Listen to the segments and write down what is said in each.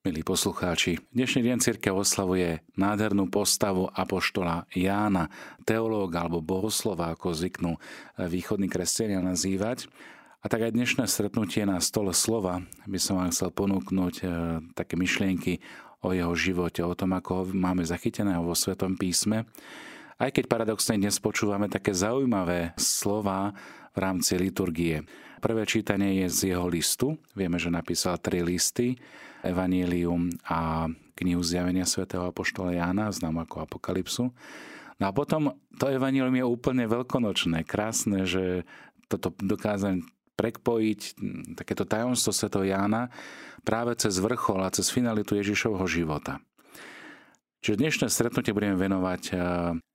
Milí poslucháči, dnešný deň církev oslavuje nádhernú postavu apoštola Jána, teológa alebo bohoslova, ako zvyknú východní kresťania nazývať. A tak aj dnešné stretnutie na stole slova by som vám chcel ponúknuť e, také myšlienky o jeho živote, o tom, ako ho máme zachyteného vo Svetom písme. Aj keď paradoxne dnes počúvame také zaujímavé slova v rámci liturgie. Prvé čítanie je z jeho listu. Vieme, že napísal tri listy Evangelium a knihu zjavenia svätého Apoštola Jána, znám ako Apokalypsu. No a potom to Evangelium je úplne veľkonočné, krásne, že toto dokázať prepojiť takéto tajomstvo svätého Jána práve cez vrchol a cez finalitu Ježišovho života. Čiže dnešné stretnutie budeme venovať eh,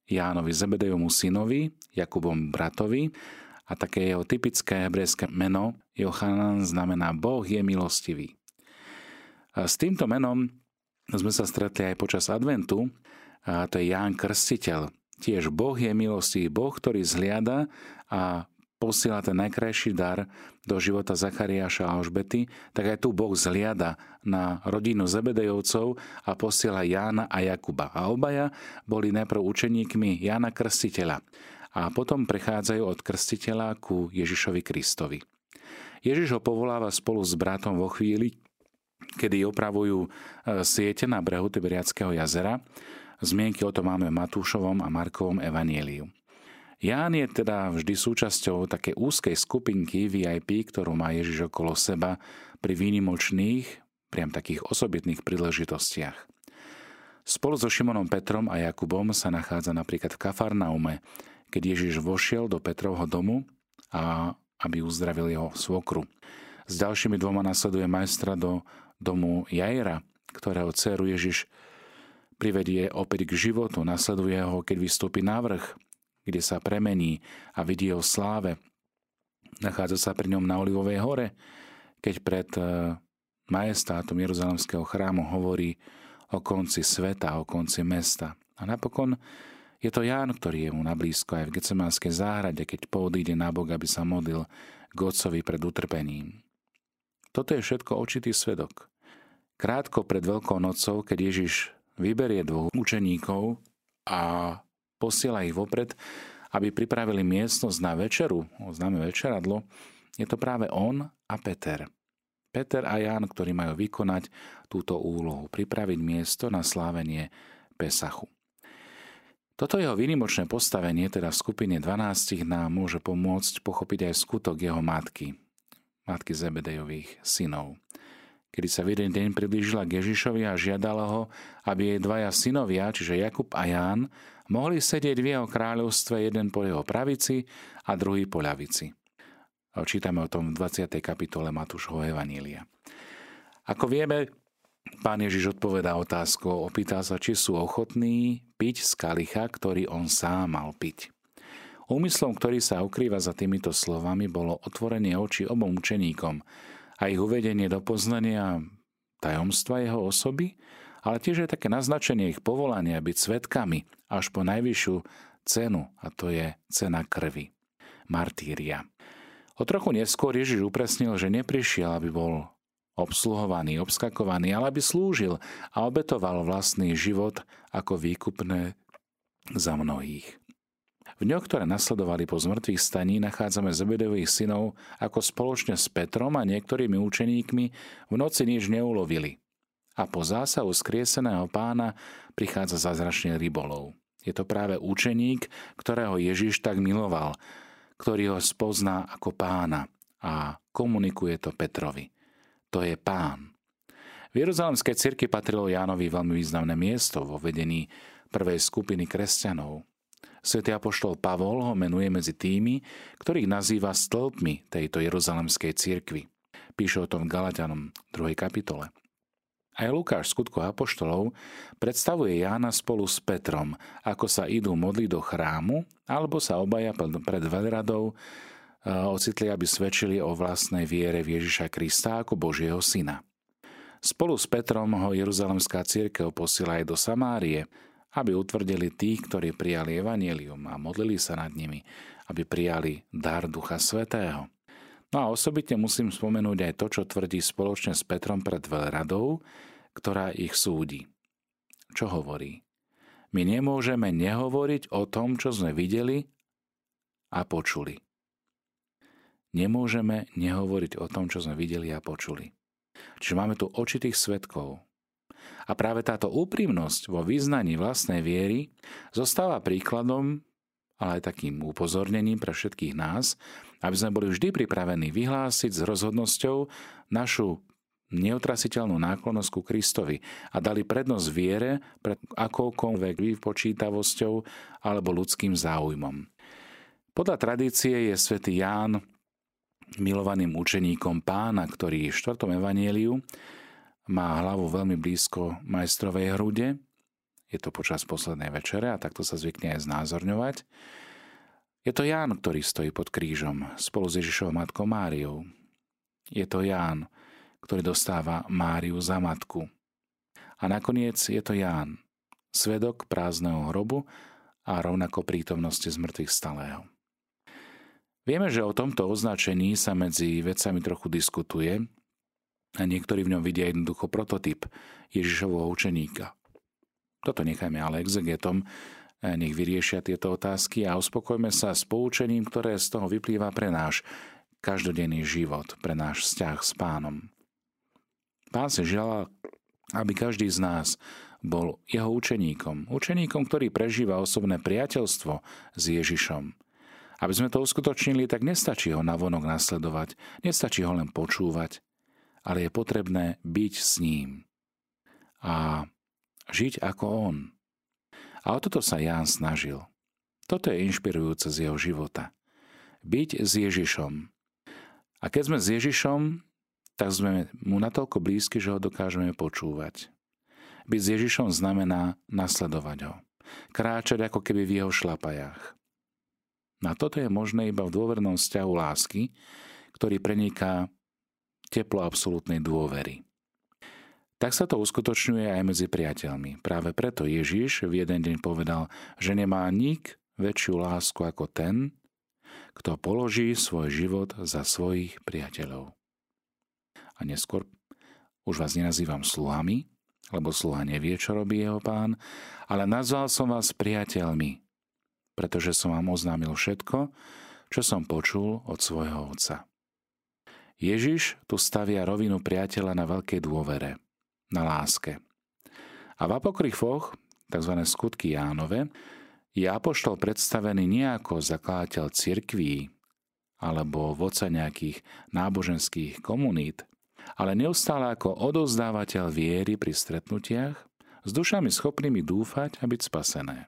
Jánovi Zebedejovmu synovi, Jakubom bratovi a také jeho typické hebrejské meno Jochanan znamená Boh je milostivý. S týmto menom sme sa stretli aj počas adventu. A to je Ján Krstiteľ. Tiež Boh je milostí, Boh, ktorý zliada a posiela ten najkrajší dar do života Zachariáša a Alžbety, tak aj tu Boh zliada na rodinu Zebedejovcov a posiela Jána a Jakuba. A obaja boli najprv učeníkmi Jána Krstiteľa a potom prechádzajú od Krstiteľa ku Ježišovi Kristovi. Ježiš ho povoláva spolu s bratom vo chvíli, kedy opravujú e, siete na brehu Tiberiackého jazera. Zmienky o tom máme v Matúšovom a Markovom evanieliu. Ján je teda vždy súčasťou také úzkej skupinky VIP, ktorú má Ježiš okolo seba pri výnimočných, priam takých osobitných príležitostiach. Spolu so Šimonom Petrom a Jakubom sa nachádza napríklad v Kafarnaume, keď Ježiš vošiel do Petrovho domu a aby uzdravil jeho svokru. S ďalšími dvoma nasleduje majstra do domu Jaira, ktorého dceru Ježiš privedie opäť k životu, nasleduje ho, keď vystúpi na vrch, kde sa premení a vidí o sláve. Nachádza sa pri ňom na Olivovej hore, keď pred e, majestátom Jeruzalemského chrámu hovorí o konci sveta, o konci mesta. A napokon je to Ján, ktorý je mu nablízko aj v Getsemánskej záhrade, keď poodíde na Bok, aby sa modlil k pred utrpením. Toto je všetko očitý svedok. Krátko pred Veľkou nocou, keď Ježiš vyberie dvoch učeníkov a posiela ich vopred, aby pripravili miestnosť na večeru, známe večeradlo, je to práve on a Peter. Peter a Ján, ktorí majú vykonať túto úlohu, pripraviť miesto na slávenie Pesachu. Toto jeho výnimočné postavenie, teda v skupine 12, nám môže pomôcť pochopiť aj skutok jeho matky, matky Zebedejových synov. Kedy sa v jeden deň priblížila k Ježišovi a žiadala ho, aby jej dvaja synovia, čiže Jakub a Ján, mohli sedieť v jeho kráľovstve jeden po jeho pravici a druhý po ľavici. Čítame o tom v 20. kapitole Matúšho Evanília. Ako vieme, pán Ježiš odpovedá otázku, opýta sa, či sú ochotní piť z kalicha, ktorý on sám mal piť. Úmyslom, ktorý sa ukrýva za týmito slovami, bolo otvorenie očí obom učeníkom a ich uvedenie do poznania tajomstva jeho osoby, ale tiež je také naznačenie ich povolania byť svetkami až po najvyššiu cenu, a to je cena krvi, martíria. O trochu neskôr Ježiš upresnil, že neprišiel, aby bol obsluhovaný, obskakovaný, ale aby slúžil a obetoval vlastný život ako výkupné za mnohých. V dňoch, ktoré nasledovali po zmrtvých staní, nachádzame Zebedových synov, ako spoločne s Petrom a niektorými učeníkmi v noci nič neulovili. A po zásahu skrieseného pána prichádza zázračný rybolov. Je to práve učeník, ktorého Ježiš tak miloval, ktorý ho spozná ako pána a komunikuje to Petrovi. To je pán. V Jeruzalemskej cirkvi patrilo Jánovi veľmi významné miesto vo vedení prvej skupiny kresťanov. Svetý apoštol Pavol ho menuje medzi tými, ktorých nazýva stĺpmi tejto jeruzalemskej cirkvi. Píše o tom v Galatianom 2. kapitole. Aj Lukáš skutko apoštolov predstavuje Jána spolu s Petrom, ako sa idú modliť do chrámu, alebo sa obaja pred veľradou ocitli, aby svedčili o vlastnej viere v Ježiša Krista ako Božieho syna. Spolu s Petrom ho Jeruzalemská církev posiela aj do Samárie, aby utvrdili tých, ktorí prijali evanelium a modlili sa nad nimi, aby prijali dar Ducha Svetého. No a osobitne musím spomenúť aj to, čo tvrdí spoločne s Petrom pred veľradou, ktorá ich súdi. Čo hovorí? My nemôžeme nehovoriť o tom, čo sme videli a počuli. Nemôžeme nehovoriť o tom, čo sme videli a počuli. Čiže máme tu očitých svetkov. A práve táto úprimnosť vo vyznaní vlastnej viery zostáva príkladom, ale aj takým upozornením pre všetkých nás, aby sme boli vždy pripravení vyhlásiť s rozhodnosťou našu neutrasiteľnú náklonnosť ku Kristovi a dali prednosť viere pred akoukoľvek vypočítavosťou alebo ľudským záujmom. Podľa tradície je svätý Ján milovaným učeníkom pána, ktorý v 4. evanieliu má hlavu veľmi blízko majstrovej hrude. Je to počas poslednej večere a takto sa zvykne aj znázorňovať. Je to Ján, ktorý stojí pod krížom spolu s Ježišovou matkou Máriou. Je to Ján, ktorý dostáva Máriu za matku. A nakoniec je to Ján, svedok prázdneho hrobu a rovnako prítomnosti zmrtvých stalého. Vieme, že o tomto označení sa medzi vedcami trochu diskutuje a niektorí v ňom vidia jednoducho prototyp Ježišovho učeníka. Toto nechajme ale exegetom, nech vyriešia tieto otázky a uspokojme sa s poučením, ktoré z toho vyplýva pre náš každodenný život, pre náš vzťah s pánom. Pán si želá, aby každý z nás bol jeho učeníkom. Učeníkom, ktorý prežíva osobné priateľstvo s Ježišom. Aby sme to uskutočnili, tak nestačí ho navonok nasledovať, nestačí ho len počúvať, ale je potrebné byť s ním a žiť ako on. A o toto sa Ján snažil. Toto je inšpirujúce z jeho života. Byť s Ježišom. A keď sme s Ježišom, tak sme mu natoľko blízky, že ho dokážeme počúvať. Byť s Ježišom znamená nasledovať ho. Kráčať ako keby v jeho šlapajách. Na toto je možné iba v dôvernom vzťahu lásky, ktorý preniká teplo absolútnej dôvery. Tak sa to uskutočňuje aj medzi priateľmi. Práve preto Ježiš v jeden deň povedal, že nemá nik väčšiu lásku ako ten, kto položí svoj život za svojich priateľov a neskôr už vás nenazývam sluhami, lebo sluha nevie, čo robí jeho pán, ale nazval som vás priateľmi, pretože som vám oznámil všetko, čo som počul od svojho otca. Ježiš tu stavia rovinu priateľa na veľkej dôvere, na láske. A v apokryfoch, tzv. skutky Jánove, je apoštol predstavený nie ako zakladateľ cirkví alebo vodca nejakých náboženských komunít, ale neustále ako odozdávateľ viery pri stretnutiach, s dušami schopnými dúfať a byť spasené.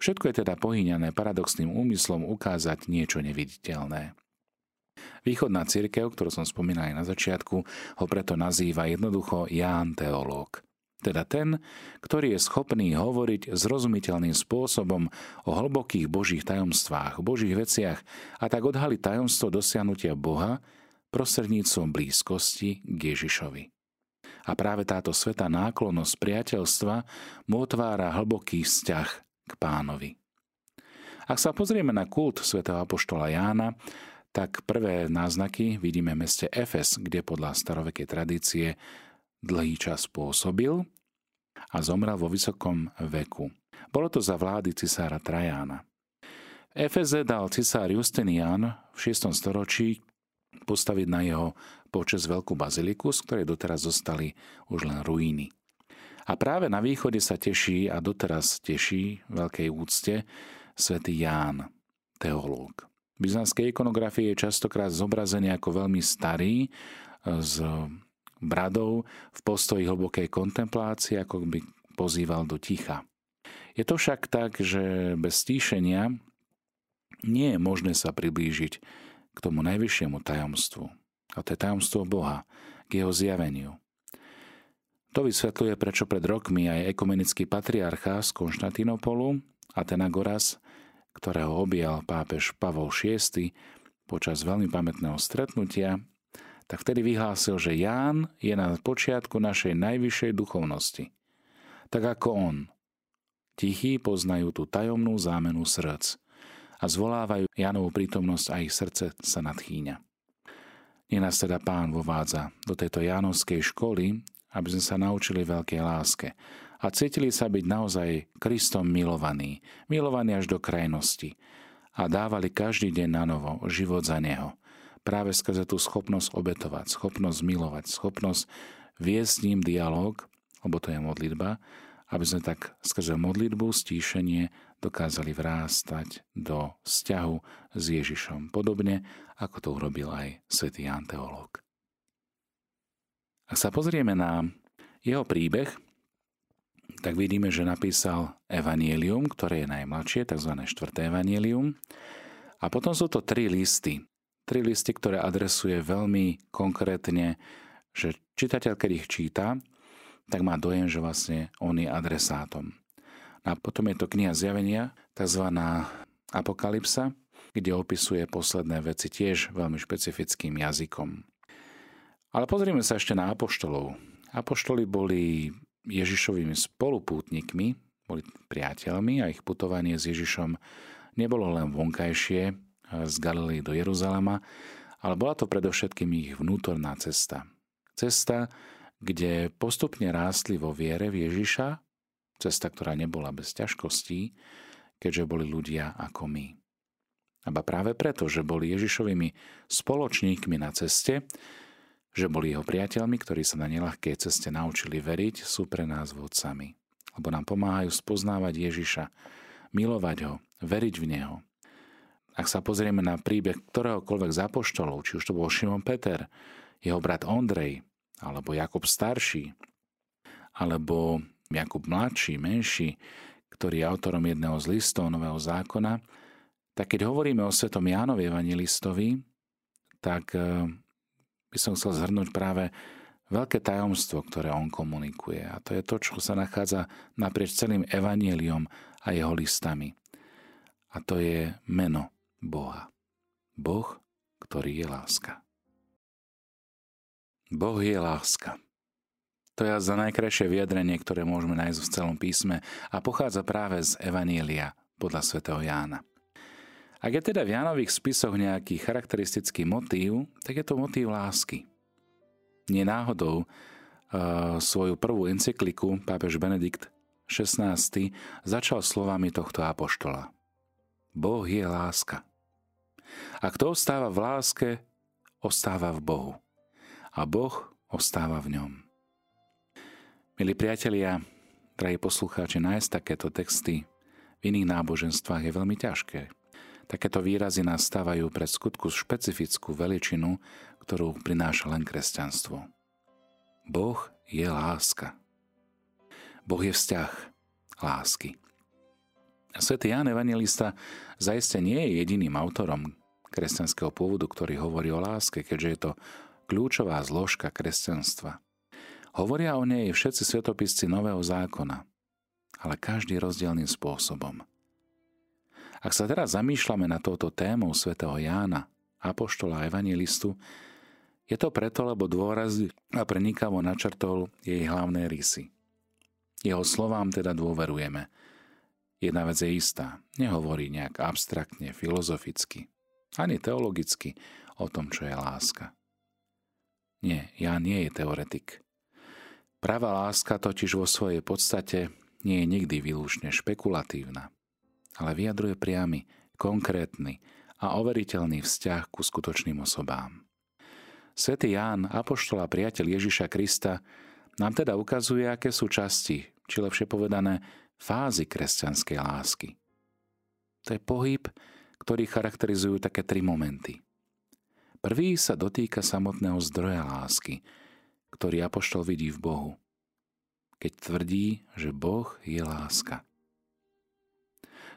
Všetko je teda pohyňané paradoxným úmyslom ukázať niečo neviditeľné. Východná církev, ktorú som spomínal aj na začiatku, ho preto nazýva jednoducho Ján teológ. Teda ten, ktorý je schopný hovoriť zrozumiteľným spôsobom o hlbokých božích tajomstvách, božích veciach a tak odhaliť tajomstvo dosiahnutia Boha prostredníctvom blízkosti k Ježišovi. A práve táto sveta náklonnosť priateľstva mu otvára hlboký vzťah k pánovi. Ak sa pozrieme na kult svätého Apoštola Jána, tak prvé náznaky vidíme v meste Efes, kde podľa starovekej tradície dlhý čas pôsobil a zomrel vo vysokom veku. Bolo to za vlády cisára Trajána. V Efeze dal cisár Justinian v 6. storočí postaviť na jeho počas veľkú baziliku, z ktorej doteraz zostali už len ruíny. A práve na východe sa teší a doteraz teší veľkej úcte svätý Ján, teológ. V byzantskej ikonografii je častokrát zobrazený ako veľmi starý, s bradou v postoji hlbokej kontemplácie, ako by pozýval do ticha. Je to však tak, že bez stíšenia nie je možné sa priblížiť k tomu najvyššiemu tajomstvu. A to je tajomstvo Boha, k jeho zjaveniu. To vysvetľuje, prečo pred rokmi aj ekumenický patriarcha z Konštantinopolu, Atenagoras, ktorého objal pápež Pavol VI počas veľmi pamätného stretnutia, tak vtedy vyhlásil, že Ján je na počiatku našej najvyššej duchovnosti. Tak ako on. Tichí poznajú tú tajomnú zámenu srdc a zvolávajú Jánovú prítomnosť a ich srdce sa nadchýňa. Nech nás teda pán vovádza do tejto Jánovskej školy aby sme sa naučili veľkej láske a cítili sa byť naozaj Kristom milovaní, milovaní až do krajnosti a dávali každý deň na novo život za Neho. Práve skrze tú schopnosť obetovať, schopnosť milovať, schopnosť viesť s ním dialog, lebo to je modlitba, aby sme tak skrze modlitbu, stíšenie dokázali vrástať do vzťahu s Ježišom. Podobne, ako to urobil aj svätý Ján Teológ. Ak sa pozrieme na jeho príbeh, tak vidíme, že napísal Evangelium, ktoré je najmladšie, tzv. 4. Evangelium. A potom sú to tri listy. Tri listy, ktoré adresuje veľmi konkrétne, že čitateľ, keď ich číta, tak má dojem, že vlastne on je adresátom. A potom je to kniha zjavenia, tzv. Apokalypsa, kde opisuje posledné veci tiež veľmi špecifickým jazykom. Ale pozrieme sa ešte na apoštolov. Apoštoli boli Ježišovými spolupútnikmi, boli priateľmi a ich putovanie s Ježišom nebolo len vonkajšie eh, z Galilei do Jeruzalema, ale bola to predovšetkým ich vnútorná cesta. Cesta, kde postupne rástli vo viere v Ježiša, cesta, ktorá nebola bez ťažkostí, keďže boli ľudia ako my. Aba práve preto, že boli Ježišovými spoločníkmi na ceste, že boli jeho priateľmi, ktorí sa na nelahkej ceste naučili veriť, sú pre nás vodcami. Lebo nám pomáhajú spoznávať Ježiša, milovať ho, veriť v Neho. Ak sa pozrieme na príbeh ktoréhokoľvek z či už to bol Šimon Peter, jeho brat Ondrej, alebo Jakub starší, alebo Jakub mladší, menší, ktorý je autorom jedného z listov Nového zákona, tak keď hovoríme o svetom Jánovi evangelistovi, tak eh, by som chcel zhrnúť práve veľké tajomstvo, ktoré on komunikuje. A to je to, čo sa nachádza naprieč celým evanieliom a jeho listami. A to je meno Boha. Boh, ktorý je láska. Boh je láska. To je za najkrajšie vyjadrenie, ktoré môžeme nájsť v celom písme a pochádza práve z Evanielia podľa svätého Jána. Ak je teda v Jánových spisoch nejaký charakteristický motív, tak je to motív lásky. Nie náhodou uh, svoju prvú encykliku pápež Benedikt XVI začal slovami tohto apoštola. Boh je láska. A kto ostáva v láske, ostáva v Bohu. A Boh ostáva v ňom. Milí priatelia, drahí poslucháči, nájsť takéto texty v iných náboženstvách je veľmi ťažké. Takéto výrazy nás stávajú pred skutku špecifickú veličinu, ktorú prináša len kresťanstvo. Boh je láska. Boh je vzťah lásky. A svätý Ján Evangelista zaiste nie je jediným autorom kresťanského pôvodu, ktorý hovorí o láske, keďže je to kľúčová zložka kresťanstva. Hovoria o nej všetci svetopisci Nového zákona, ale každý rozdielným spôsobom. Ak sa teraz zamýšľame na touto tému svätého Jána, apoštola a evangelistu, je to preto, lebo dôraz a prenikavo načrtol jej hlavné rysy. Jeho slovám teda dôverujeme. Jedna vec je istá, nehovorí nejak abstraktne, filozoficky, ani teologicky o tom, čo je láska. Nie, ja nie je teoretik. Pravá láska totiž vo svojej podstate nie je nikdy výlučne špekulatívna ale vyjadruje priamy, konkrétny a overiteľný vzťah ku skutočným osobám. Svetý Ján, apoštol a priateľ Ježiša Krista, nám teda ukazuje, aké sú časti, či lepšie povedané, fázy kresťanskej lásky. To je pohyb, ktorý charakterizujú také tri momenty. Prvý sa dotýka samotného zdroja lásky, ktorý apoštol vidí v Bohu, keď tvrdí, že Boh je láska.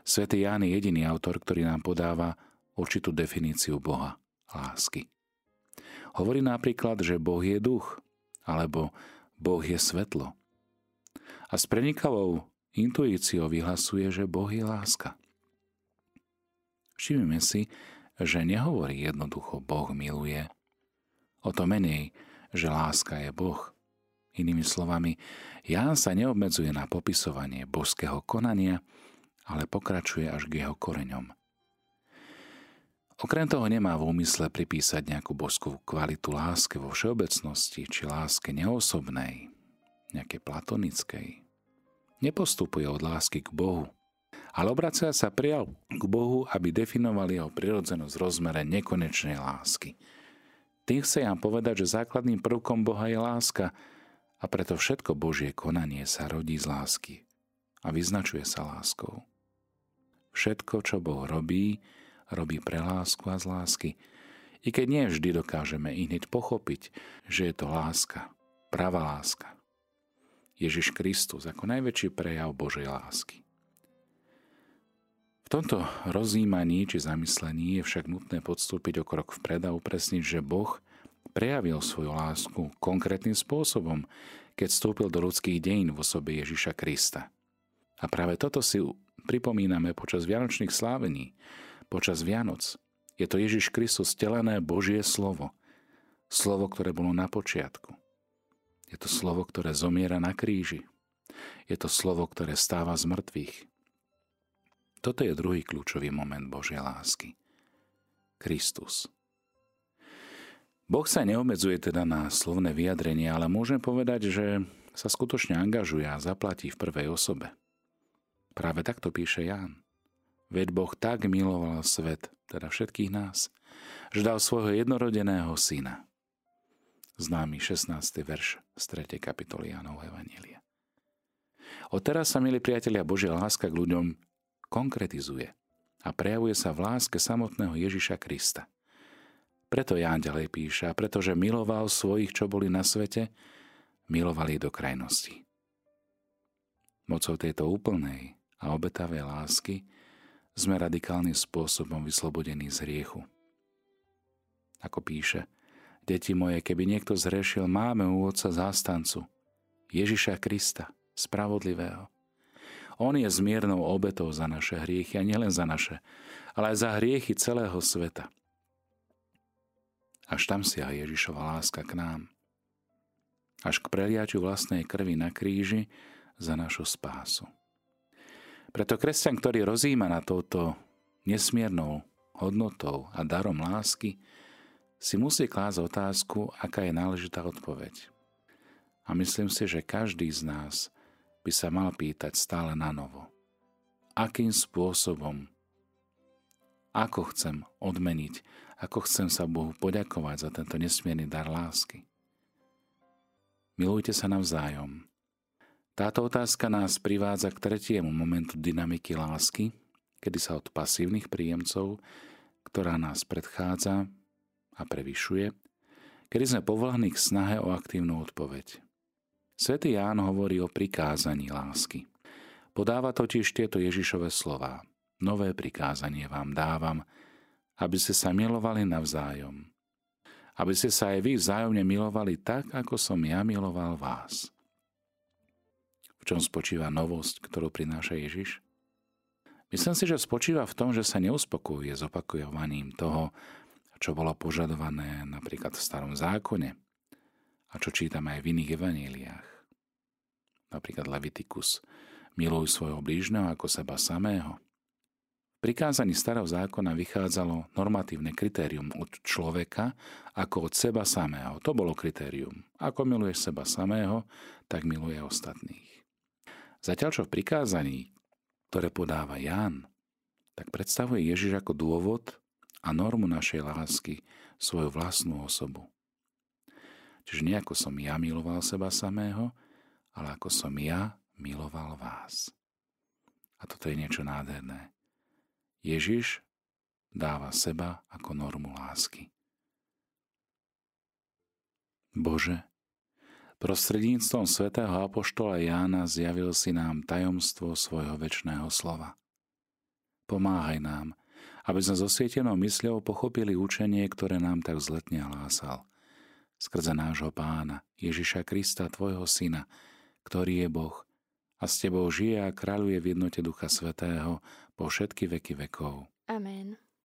Svetý Ján je jediný autor, ktorý nám podáva určitú definíciu Boha, lásky. Hovorí napríklad, že Boh je duch, alebo Boh je svetlo. A s prenikavou intuíciou vyhlasuje, že Boh je láska. Všimnime si, že nehovorí jednoducho Boh miluje. O to menej, že láska je Boh. Inými slovami, Ján sa neobmedzuje na popisovanie božského konania, ale pokračuje až k jeho koreňom. Okrem toho nemá v úmysle pripísať nejakú božskú kvalitu láske vo všeobecnosti či láske neosobnej, nejakej platonickej. Nepostupuje od lásky k Bohu, ale obracia sa prijal k Bohu, aby definoval jeho prirodzenosť v rozmere nekonečnej lásky. Tým chce vám povedať, že základným prvkom Boha je láska a preto všetko Božie konanie sa rodí z lásky a vyznačuje sa láskou. Všetko, čo Boh robí, robí pre lásku a z lásky. I keď nie vždy dokážeme hneď pochopiť, že je to láska, pravá láska. Ježiš Kristus ako najväčší prejav Božej lásky. V tomto rozjímaní či zamyslení je však nutné podstúpiť o krok vpred a upresniť, že Boh prejavil svoju lásku konkrétnym spôsobom, keď vstúpil do ľudských dejín v osobe Ježiša Krista. A práve toto si pripomíname počas Vianočných slávení, počas Vianoc. Je to Ježiš Kristus telené Božie slovo. Slovo, ktoré bolo na počiatku. Je to slovo, ktoré zomiera na kríži. Je to slovo, ktoré stáva z mŕtvych. Toto je druhý kľúčový moment Božej lásky. Kristus. Boh sa neobmedzuje teda na slovné vyjadrenie, ale môžem povedať, že sa skutočne angažuje a zaplatí v prvej osobe. Práve takto píše Ján. Veď Boh tak miloval svet, teda všetkých nás, že dal svojho jednorodeného syna. Známy 16. verš z 3. kapitoly Jánov Evanília. Odteraz sa, milí priatelia, Božia láska k ľuďom konkretizuje a prejavuje sa v láske samotného Ježiša Krista. Preto Ján ďalej píše, a pretože miloval svojich, čo boli na svete, milovali do krajnosti. Mocou tejto úplnej a obetavej lásky sme radikálnym spôsobom vyslobodení z hriechu. Ako píše, deti moje, keby niekto zrešil, máme u Otca zástancu, Ježiša Krista, spravodlivého, on je zmiernou obetou za naše hriechy a nielen za naše, ale aj za hriechy celého sveta. Až tam siaha Ježišova láska k nám. Až k preliaťu vlastnej krvi na kríži za našu spásu. Preto kresťan, ktorý rozíma na touto nesmiernou hodnotou a darom lásky, si musí klásť otázku, aká je náležitá odpoveď. A myslím si, že každý z nás by sa mal pýtať stále na novo. Akým spôsobom, ako chcem odmeniť, ako chcem sa Bohu poďakovať za tento nesmierny dar lásky. Milujte sa navzájom. Táto otázka nás privádza k tretiemu momentu dynamiky lásky, kedy sa od pasívnych príjemcov, ktorá nás predchádza a prevyšuje, kedy sme povolaní k snahe o aktívnu odpoveď. Svetý Ján hovorí o prikázaní lásky. Podáva totiž tieto Ježišové slova. Nové prikázanie vám dávam, aby ste sa milovali navzájom. Aby ste sa aj vy vzájomne milovali tak, ako som ja miloval vás. V čom spočíva novosť, ktorú prináša Ježiš? Myslím si, že spočíva v tom, že sa neuspokojuje s opakovaním toho, čo bolo požadované napríklad v starom zákone, a čo čítame aj v iných evaníliách. Napríklad Levitikus. Miluj svojho blížneho ako seba samého. V prikázaní starého zákona vychádzalo normatívne kritérium od človeka ako od seba samého. To bolo kritérium. Ako miluješ seba samého, tak miluje ostatných. Zatiaľ čo v prikázaní, ktoré podáva Ján, tak predstavuje Ježiš ako dôvod a normu našej lásky svoju vlastnú osobu. Čiže nie ako som ja miloval seba samého, ale ako som ja miloval vás. A toto je niečo nádherné. Ježiš dáva seba ako normu lásky. Bože, prostredníctvom svätého Apoštola Jána zjavil si nám tajomstvo svojho väčšného slova. Pomáhaj nám, aby sme so svietenou mysľou pochopili učenie, ktoré nám tak vzletne hlásal – skrze nášho pána Ježiša Krista, tvojho syna, ktorý je Boh a s tebou žije a kráľuje v jednote Ducha Svetého po všetky veky vekov. Amen.